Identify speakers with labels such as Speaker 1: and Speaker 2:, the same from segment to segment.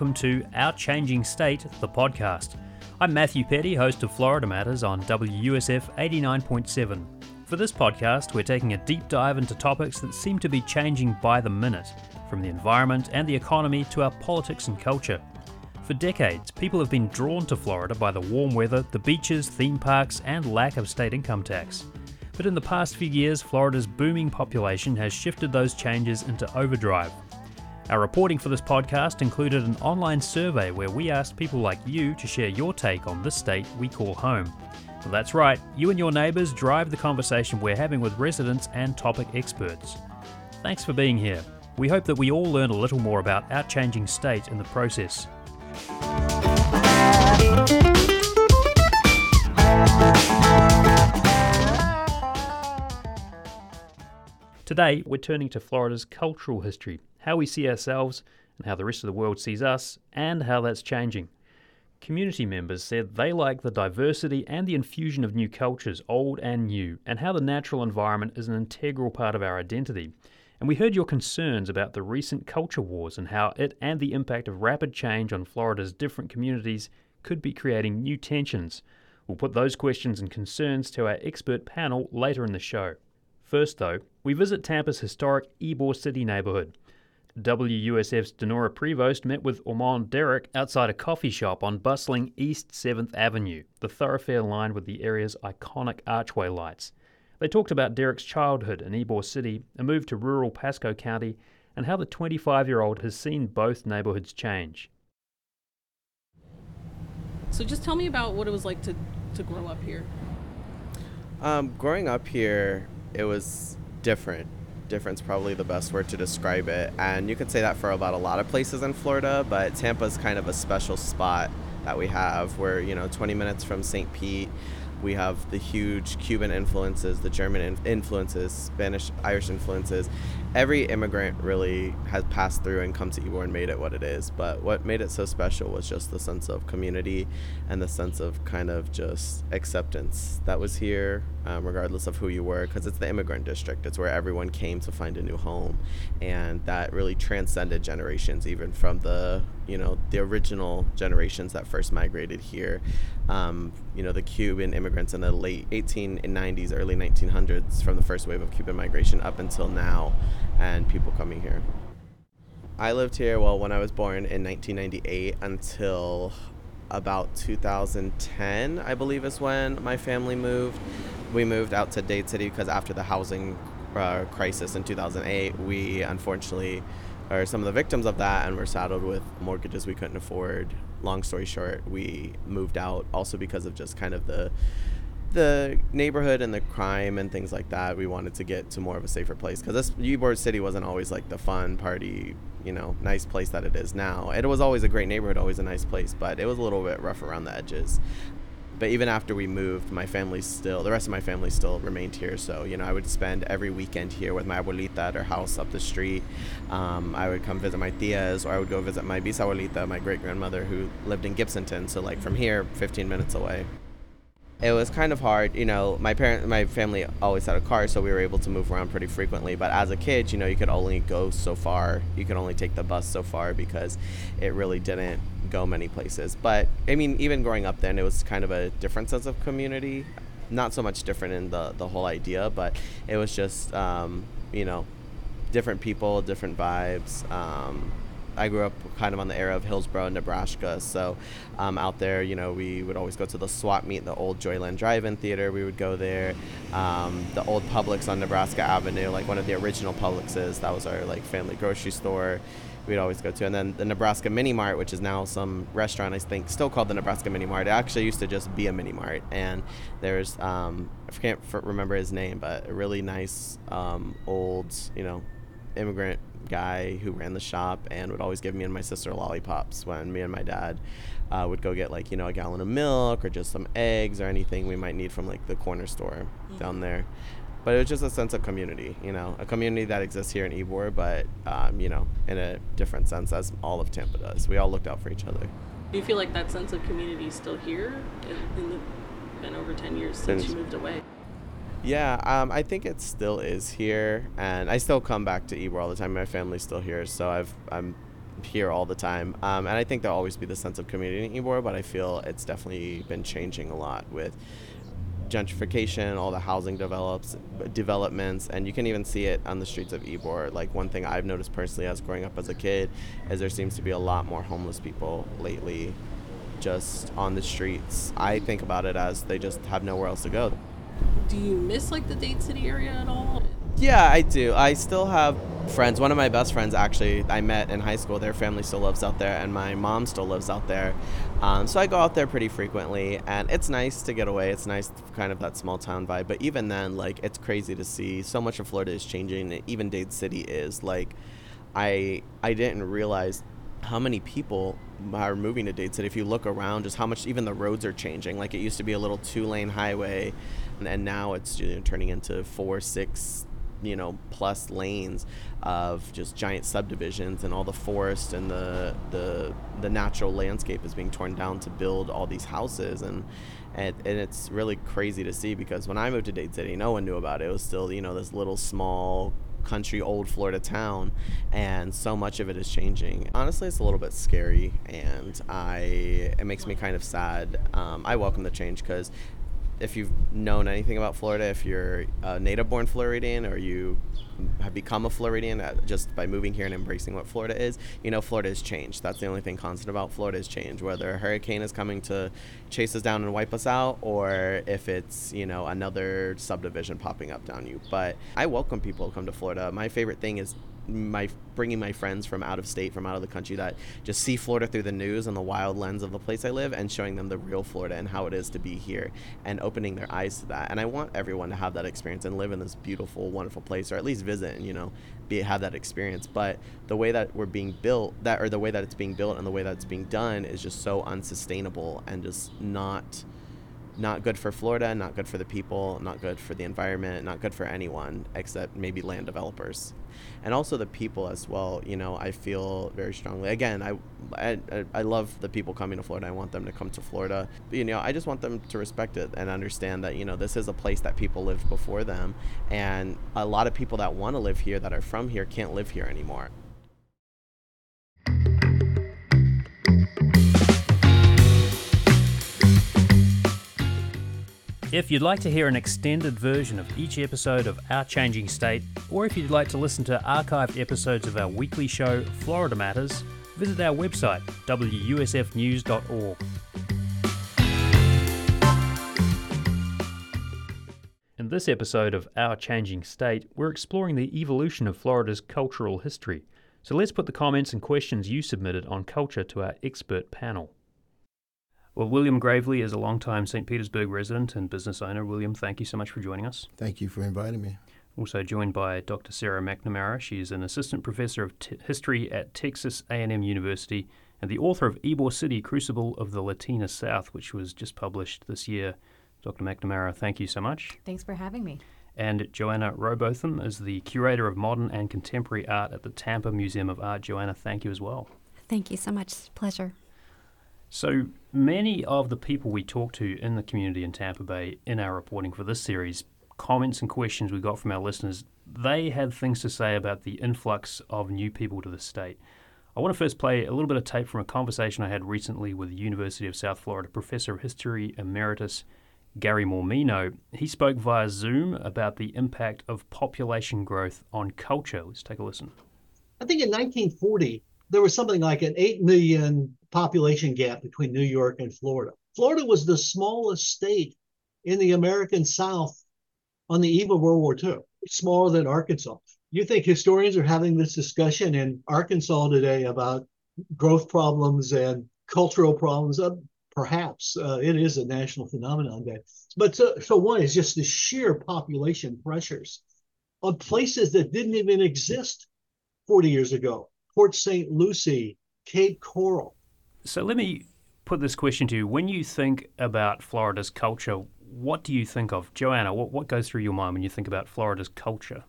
Speaker 1: welcome to Our Changing State, the podcast. I'm Matthew Peddie, host of Florida Matters on WUSF 89.7. For this podcast, we're taking a deep dive into topics that seem to be changing by the minute, from the environment and the economy to our politics and culture. For decades, people have been drawn to Florida by the warm weather, the beaches, theme parks, and lack of state income tax. But in the past few years, Florida's booming population has shifted those changes into overdrive. Our reporting for this podcast included an online survey where we asked people like you to share your take on this state we call home. Well, that's right, you and your neighbours drive the conversation we're having with residents and topic experts. Thanks for being here. We hope that we all learn a little more about our changing state in the process. Today, we're turning to Florida's cultural history, how we see ourselves and how the rest of the world sees us, and how that's changing. Community members said they like the diversity and the infusion of new cultures, old and new, and how the natural environment is an integral part of our identity. And we heard your concerns about the recent culture wars and how it and the impact of rapid change on Florida's different communities could be creating new tensions. We'll put those questions and concerns to our expert panel later in the show. First, though, we visit Tampa's historic Ybor City neighborhood. WUSF's Dinorah Prevost met with Ormond Derrick outside a coffee shop on bustling East 7th Avenue, the thoroughfare lined with the area's iconic archway lights. They talked about Derrick's childhood in Ybor City, a move to rural Pasco County, and how the 25 year old has seen both neighborhoods change.
Speaker 2: So just tell me about what it was like to, to grow up here.
Speaker 3: Um, growing up here, it was different. Different's probably the best word to describe it. And you could say that for about a lot of places in Florida, but Tampa's kind of a special spot that we have. We're, you know, 20 minutes from St. Pete. We have the huge Cuban influences, the German in- influences, Spanish, Irish influences. Every immigrant really has passed through and come to Ybor and made it what it is. But what made it so special was just the sense of community and the sense of kind of just acceptance that was here, um, regardless of who you were, because it's the immigrant district. It's where everyone came to find a new home, and that really transcended generations, even from the you know the original generations that first migrated here. Um, you know the Cuban immigrants in the late 1890s, early 1900s, from the first wave of Cuban migration up until now, and people coming here. I lived here, well, when I was born in 1998 until about 2010, I believe is when my family moved. We moved out to Dade City because after the housing uh, crisis in 2008, we unfortunately are some of the victims of that and were saddled with mortgages we couldn't afford. Long story short, we moved out also because of just kind of the the neighborhood and the crime and things like that. We wanted to get to more of a safer place because this Ybor City wasn't always like the fun party, you know, nice place that it is now. It was always a great neighborhood, always a nice place, but it was a little bit rough around the edges. But even after we moved, my family still, the rest of my family still remained here. So, you know, I would spend every weekend here with my abuelita at her house up the street. Um, I would come visit my tias, or I would go visit my bisabuelita, my great grandmother, who lived in Gibsonton. So, like from here, 15 minutes away it was kind of hard. You know, my parent, my family always had a car, so we were able to move around pretty frequently. But as a kid, you know, you could only go so far. You could only take the bus so far because it really didn't go many places. But I mean, even growing up then, it was kind of a different sense of community. Not so much different in the the whole idea, but it was just um, you know, different people, different vibes. Um, I grew up kind of on the area of Hillsborough, Nebraska. So um, out there, you know, we would always go to the swap meet, the old Joyland Drive-In Theater. We would go there. Um, the old Publix on Nebraska Avenue, like one of the original Publixes. That was our like family grocery store. We'd always go to, and then the Nebraska Mini Mart, which is now some restaurant I think still called the Nebraska Mini Mart. It actually used to just be a mini mart, and there's um, I can't remember his name, but a really nice um, old, you know, immigrant guy who ran the shop and would always give me and my sister lollipops when me and my dad uh, would go get like you know a gallon of milk or just some eggs or anything we might need from like the corner store mm-hmm. down there. But it was just a sense of community you know a community that exists here in Ybor but um, you know in a different sense as all of Tampa does. We all looked out for each other.
Speaker 2: Do you feel like that sense of community is still here in, in the been over 10 years since you moved away
Speaker 3: yeah, um, I think it still is here, and I still come back to Ybor all the time. My family's still here, so I've I'm here all the time. Um, and I think there'll always be the sense of community in Ybor, but I feel it's definitely been changing a lot with gentrification, all the housing develops developments, and you can even see it on the streets of Ybor. Like one thing I've noticed personally as growing up as a kid is there seems to be a lot more homeless people lately just on the streets. I think about it as they just have nowhere else to go.
Speaker 2: Do you miss like the Dade City area at all?
Speaker 3: Yeah, I do. I still have friends. One of my best friends, actually, I met in high school. Their family still lives out there, and my mom still lives out there. Um, so I go out there pretty frequently, and it's nice to get away. It's nice, kind of that small town vibe. But even then, like, it's crazy to see so much of Florida is changing. Even Dade City is. Like, I I didn't realize how many people are moving to Dade City. If you look around, just how much even the roads are changing. Like it used to be a little two lane highway, and, now it's you know, turning into four, six, you know plus lanes of just giant subdivisions and all the forest and the the the natural landscape is being torn down to build all these houses and and, and it's really crazy to see because when I moved to Dade City, no one knew about it. It was still, you know, this little small country old Florida town and so much of it is changing. Honestly, it's a little bit scary and I it makes me kind of sad. Um, I welcome the change because if you've known anything about Florida, if you're a native born Floridian or you have become a Floridian uh, just by moving here and embracing what Florida is, you know Florida has changed. That's the only thing constant about Florida is change. Whether a hurricane is coming to chase us down and wipe us out, or if it's you know another subdivision popping up down you. But I welcome people to come to Florida. My favorite thing is my bringing my friends from out of state, from out of the country that just see Florida through the news and the wild lens of the place I live, and showing them the real Florida and how it is to be here, and opening their eyes to that. And I want everyone to have that experience and live in this beautiful, wonderful place, or at least visit and you know, be have that experience. But the way that we're being built, that or the way that it's being built and the way that it's being done is just so unsustainable and just not not good for Florida, not good for the people, not good for the environment, not good for anyone except maybe land developers. And also the people as well. You know, I feel very strongly. Again, I, I, I love the people coming to Florida. I want them to come to Florida. You know, I just want them to respect it and understand that, you know, this is a place that people lived before them. And a lot of people that want to live here, that are from here, can't live here anymore.
Speaker 1: If you'd like to hear an extended version of each episode of Our Changing State, or if you'd like to listen to archived episodes of our weekly show, Florida Matters, visit our website, wusfnews.org. In this episode of Our Changing State, we're exploring the evolution of Florida's cultural history. So let's put the comments and questions you submitted on culture to our expert panel. Well, William Gravely is a long-time St. Petersburg resident and business owner. William, thank you so much for joining us.
Speaker 4: Thank you for inviting me.
Speaker 1: Also joined by Dr. Sarah McNamara. She's an assistant professor of t- history at Texas A&M University and the author of Ybor City, Crucible of the Latina South, which was just published this year. Dr. McNamara, thank you so much.
Speaker 5: Thanks for having me.
Speaker 1: And Joanna Robotham is the curator of modern and contemporary art at the Tampa Museum of Art. Joanna, thank you as well.
Speaker 6: Thank you so much. Pleasure.
Speaker 1: So many of the people we talked to in the community in Tampa Bay in our reporting for this series, comments and questions we got from our listeners, they had things to say about the influx of new people to the state. I want to first play a little bit of tape from a conversation I had recently with the University of South Florida professor of history emeritus Gary Mormino. He spoke via Zoom about the impact of population growth on culture. Let's take a listen.
Speaker 7: I think in 1940, there was something like an 8 million population gap between New York and Florida. Florida was the smallest state in the American South on the eve of World War II, smaller than Arkansas. You think historians are having this discussion in Arkansas today about growth problems and cultural problems? Uh, perhaps uh, it is a national phenomenon there. But so, so one is just the sheer population pressures of places that didn't even exist 40 years ago. Port St. Lucie, Cape Coral.
Speaker 1: So let me put this question to you. When you think about Florida's culture, what do you think of? Joanna, what, what goes through your mind when you think about Florida's culture?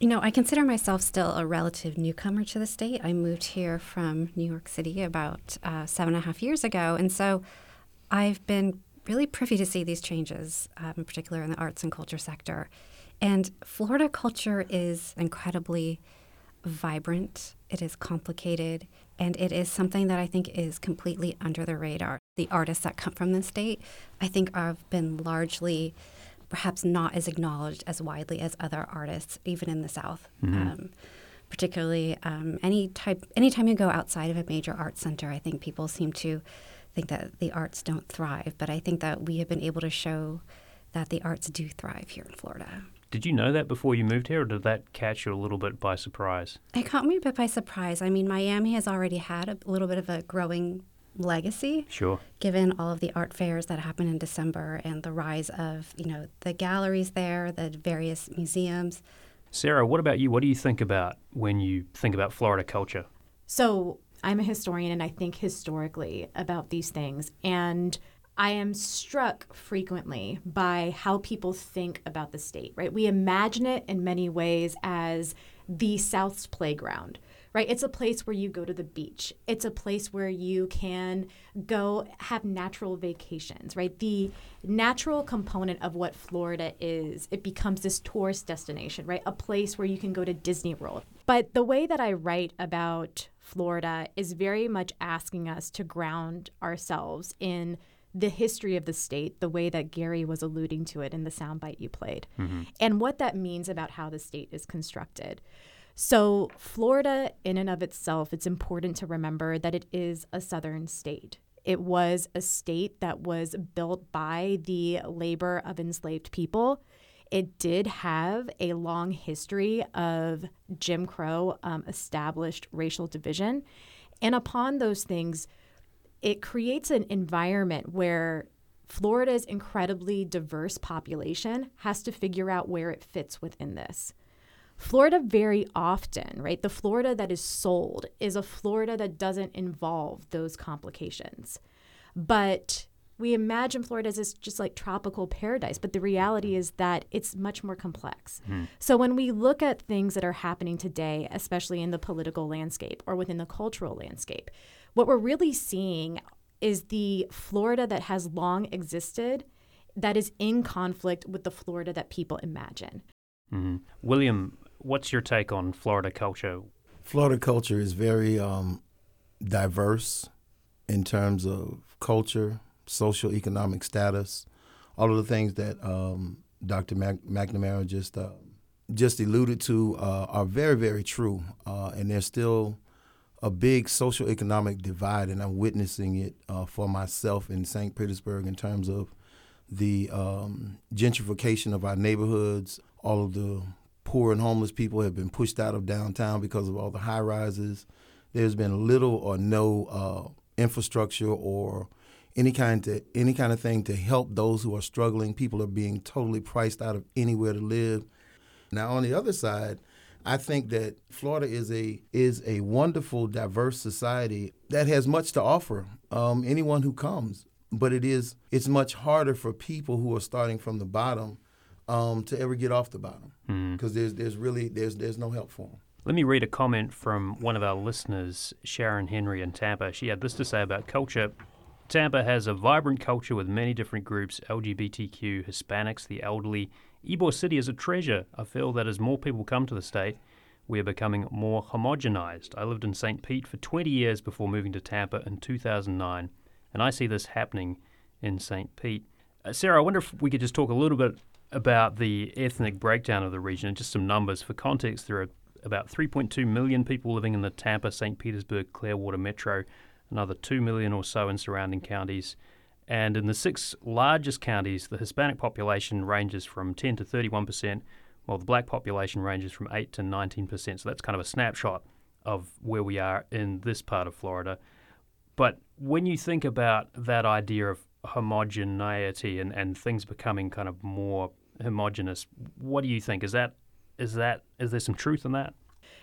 Speaker 6: You know, I consider myself still a relative newcomer to the state. I moved here from New York City about uh, seven and a half years ago. And so I've been really privy to see these changes, um, in particular in the arts and culture sector. And Florida culture is incredibly vibrant, it is complicated, And it is something that I think is completely under the radar. The artists that come from the state, I think, have been largely perhaps not as acknowledged as widely as other artists, even in the South.
Speaker 1: Mm-hmm.
Speaker 6: Um, particularly um, any type, anytime you go outside of a major art center, I think people seem to think that the arts don't thrive. But I think that we have been able to show that the arts do thrive here in Florida.
Speaker 1: Did you know that before you moved here, or did that catch you a little bit by surprise?
Speaker 6: It caught me a bit by surprise. I mean, Miami has already had a little bit of a growing legacy
Speaker 1: Sure.
Speaker 6: given all of the art fairs that happen in December and the rise of, you know, the galleries there, the various museums.
Speaker 1: Sarah, what about you? What do you think about when you think about Florida culture?
Speaker 4: So I'm a historian and I think historically about these things. And I am struck frequently by how people think about the state, right? We imagine it in many ways as the South's playground, right? It's a place where you go to the beach. It's a place where you can go have natural vacations, right? The natural component of what Florida is, it becomes this tourist destination, right? A place where you can go to Disney World. But the way that I write about Florida is very much asking us to ground ourselves in the history of the state, the way that Gary was alluding to it in the soundbite you played, and what that means about how the state is constructed. So, Florida, in and of itself, it's important to remember that it is a southern state. It was a state that was built by the labor of enslaved people. It did have a long history of Jim Crow um, established racial division. And upon those things, it creates an environment where Florida's incredibly diverse population has to figure out where it fits within this. Florida very often, right? The Florida that is sold is a Florida that doesn't involve those complications. But we imagine Florida as this just like tropical paradise, but the reality is that it's much more complex. Hmm. So when we look at things that are happening today, especially in the political landscape or within the cultural landscape, what we're really seeing is the Florida that has long existed that is in conflict with the Florida that people imagine.
Speaker 1: hmm William, what's your take on Florida culture?
Speaker 5: Florida culture is very um, diverse in terms of culture, social, economic status, all of the things that um, Dr. Mac- McNamara just uh, just alluded to uh, are very, very true, uh, and there's still a big social economic divide, and I'm witnessing it uh, for myself in St. Petersburg in terms of the um, gentrification of our neighborhoods. All of the poor and homeless people have been pushed out of downtown because of all the high rises. There's been little or no uh, infrastructure or any kind to any kind of thing to help those who are struggling. People are being totally priced out of anywhere to live. Now, on the other side, I think that Florida is a is a wonderful, diverse society that has much to offer um, anyone who comes. But it is it's much harder for people who are starting from the bottom um, to ever get off the bottom because there's there's really there's there's no help for them.
Speaker 1: Let me read a comment from one of our listeners, Sharon Henry in Tampa. She had this to say about culture. Tampa has a vibrant culture with many different groups LGBTQ, Hispanics, the elderly. Ybor City is a treasure. I feel that as more people come to the state, we are becoming more homogenized. I lived in St. Pete for 20 years before moving to Tampa in 2009, and I see this happening in St. Pete. Uh, Sarah, I wonder if we could just talk a little bit about the ethnic breakdown of the region and just some numbers. For context, there are about 3.2 million people living in the Tampa, St. Petersburg, Clearwater metro, another 2 million or so in surrounding counties. And in the six largest counties, the Hispanic population ranges from 10 to 31 percent, while the black population ranges from 8 to 19 percent. So that's kind of a snapshot of where we are in this part of Florida. But when you think about that idea of homogeneity and, and things becoming kind of more homogenous, what do you think? Is that is that is there some truth in that?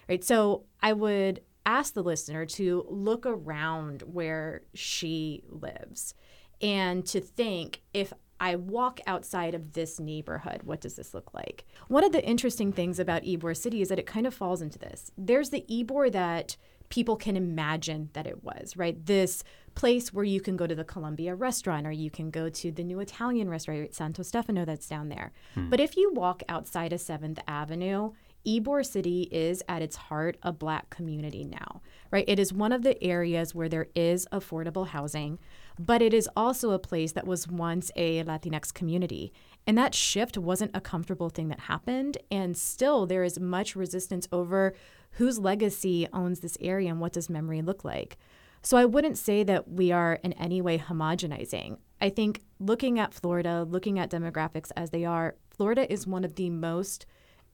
Speaker 4: Right. So I would ask the listener to look around where she lives and to think if I walk outside of this neighborhood, what does this look like? One of the interesting things about Ybor City is that it kind of falls into this. There's the Ybor that people can imagine that it was, right? This place where you can go to the Columbia restaurant or you can go to the new Italian restaurant. Santo Stefano, that's down there. Hmm. But if you walk outside of 7th Avenue, Ybor City is at its heart a black community now, right? It is one of the areas where there is affordable housing, but it is also a place that was once a Latinx community. And that shift wasn't a comfortable thing that happened. And still, there is much resistance over whose legacy owns this area and what does memory look like. So I wouldn't say that we are in any way homogenizing. I think looking at Florida, looking at demographics as they are, Florida is one of the most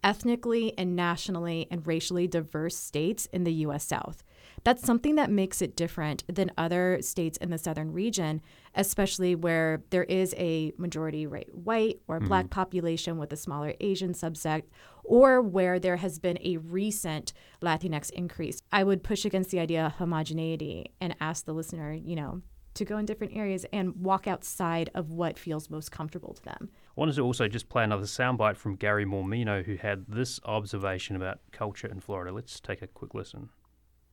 Speaker 4: ethnically and nationally and racially diverse states in the US South. That's something that makes it different than other states in the southern region, especially where there is a majority right, white or mm-hmm. black population with a smaller Asian subset, or where there has been a recent Latinx increase. I would push against the idea of homogeneity and ask the listener, you know, to go in different areas and walk outside of what feels most comfortable to them.
Speaker 1: I wanted to also just play another soundbite from Gary Mormino, who had this observation about culture in Florida. Let's take a quick listen.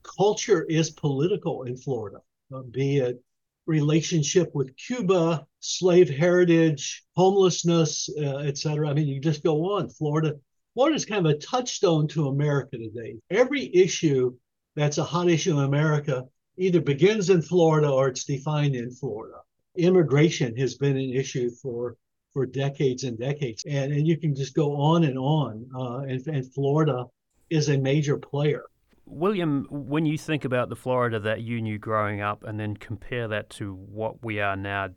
Speaker 7: Culture is political in Florida, uh, be it relationship with Cuba, slave heritage, homelessness, uh, etc. I mean, you just go on. Florida, Florida is kind of a touchstone to America today. Every issue that's a hot issue in America either begins in Florida or it's defined in Florida. Immigration has been an issue for for decades and decades, and and you can just go on and on. Uh, and, and Florida is a major player.
Speaker 1: William, when you think about the Florida that you knew growing up, and then compare that to what we are now,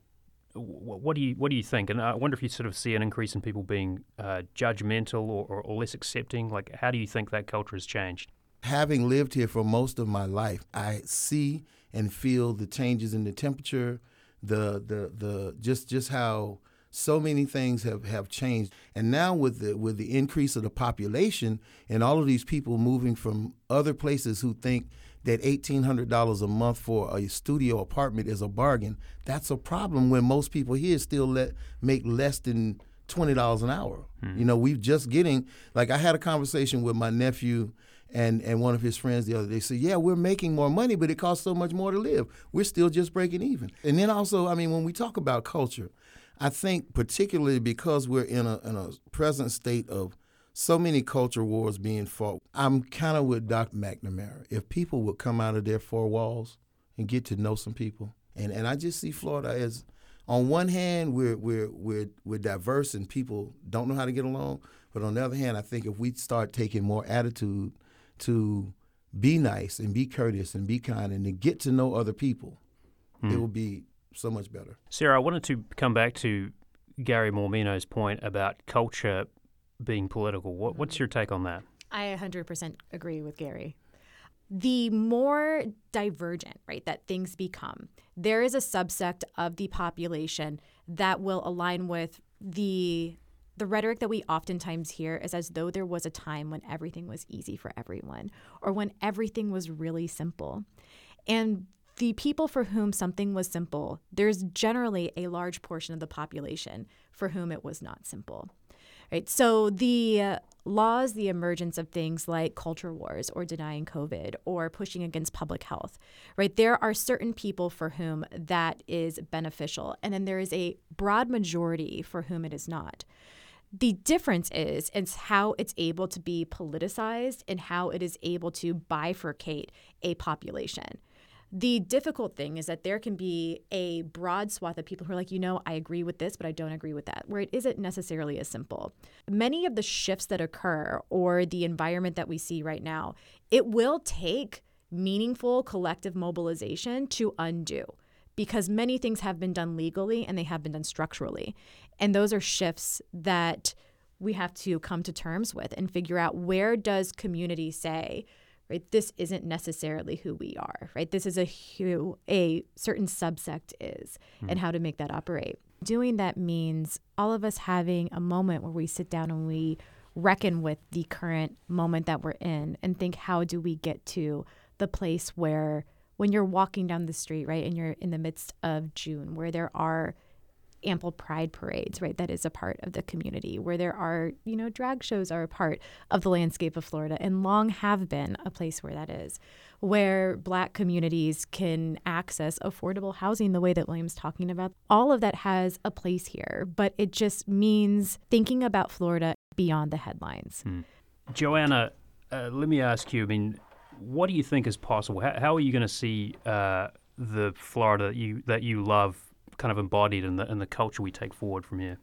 Speaker 1: what do you what do you think? And I wonder if you sort of see an increase in people being uh, judgmental or, or, or less accepting. Like, how do you think that culture has changed?
Speaker 5: having lived here for most of my life, I see and feel the changes in the temperature, the the the just just how so many things have, have changed. And now with the with the increase of the population and all of these people moving from other places who think that $1,800 a month for a studio apartment is a bargain, that's a problem when most people here still let make less than $20 an hour. Hmm. You know, we've just getting like I had a conversation with my nephew and and one of his friends the other day said, "Yeah, we're making more money, but it costs so much more to live. We're still just breaking even." And then also, I mean, when we talk about culture, I think particularly because we're in a in a present state of so many culture wars being fought, I'm kind of with Dr. McNamara. If people would come out of their four walls and get to know some people, and and I just see Florida as on one hand we're we're we're we're diverse and people don't know how to get along, but on the other hand, I think if we start taking more attitude to be nice and be courteous and be kind and to get to know other people, hmm. it will be so much better.
Speaker 1: Sarah, I wanted to come back to Gary Mormino's point about culture being political. What, what's your take on that?
Speaker 4: I 100% agree with Gary. The more divergent, right, that things become, there is a subsect of the population that will align with the the rhetoric that we oftentimes hear is as though there was a time when everything was easy for everyone or when everything was really simple. And the people for whom something was simple, there's generally a large portion of the population for whom it was not simple. Right? So the uh, laws, the emergence of things like culture wars or denying COVID or pushing against public health, right? There are certain people for whom that is beneficial, and then there is a broad majority for whom it is not. The difference is it's how it's able to be politicized and how it is able to bifurcate a population. The difficult thing is that there can be a broad swath of people who are like, you know, I agree with this, but I don't agree with that, where it isn't necessarily as simple. Many of the shifts that occur or the environment that we see right now, it will take meaningful collective mobilization to undo because many things have been done legally and they have been done structurally. And those are shifts that we have to come to terms with and figure out where does community say, right, this isn't necessarily who we are, right? This is a who a certain subsect is mm. and how to make that operate. Doing that means all of us having a moment where we sit down and we reckon with the current moment that we're in and think how do we get to the place where when you're walking down the street, right, and you're in the midst of June, where there are ample pride parades, right? That is a part of the community where there are, you know, drag shows are a part of the landscape of Florida and long have been a place where that is, where black communities can access affordable housing the way that William's talking about. All of that has a place here, but it just means thinking about Florida beyond the headlines. Hmm.
Speaker 1: Joanna, uh, let me ask you. I mean, what do you think is possible? How, how are you going to see uh, the Florida that you that you love kind of embodied in the in the culture we take forward from here?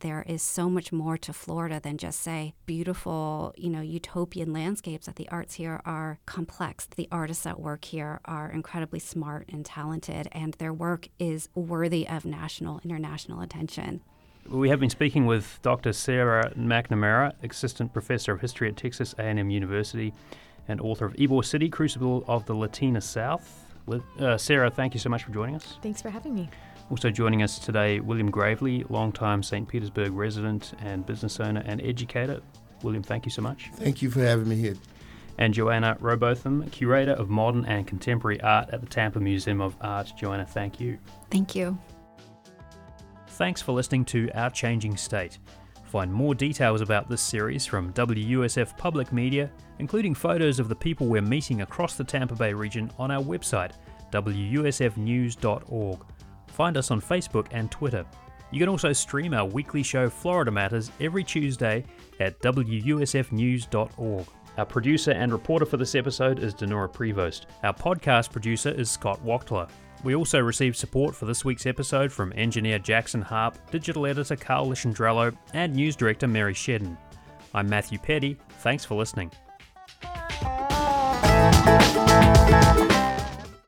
Speaker 6: There is so much more to Florida than just say beautiful, you know, utopian landscapes. That the arts here are complex. The artists that work here are incredibly smart and talented, and their work is worthy of national, international attention.
Speaker 1: We have been speaking with Dr. Sarah McNamara, Assistant Professor of History at Texas A&M University and author of Ybor City, Crucible of the Latina South. Uh, Sarah, thank you so much for joining us.
Speaker 4: Thanks for having me.
Speaker 1: Also joining us today, William Gravely, longtime St. Petersburg resident and business owner and educator. William, thank you so much.
Speaker 5: Thank you for having me here.
Speaker 1: And Joanna Robotham, curator of modern and contemporary art at the Tampa Museum of Art. Joanna, thank you.
Speaker 6: Thank you.
Speaker 1: Thanks for listening to Our Changing State. Find more details about this series from WUSF Public Media, including photos of the people we're meeting across the Tampa Bay region, on our website, wusfnews.org. Find us on Facebook and Twitter. You can also stream our weekly show Florida Matters every Tuesday at wusfnews.org. Our producer and reporter for this episode is Dinorah Prevost. Our podcast producer is Scott Wachtler. We also received support for this week's episode from engineer Jackson Harp, digital editor Carl Lisciandrello, and news director Mary Shedden. I'm Matthew Peddie. Thanks for listening.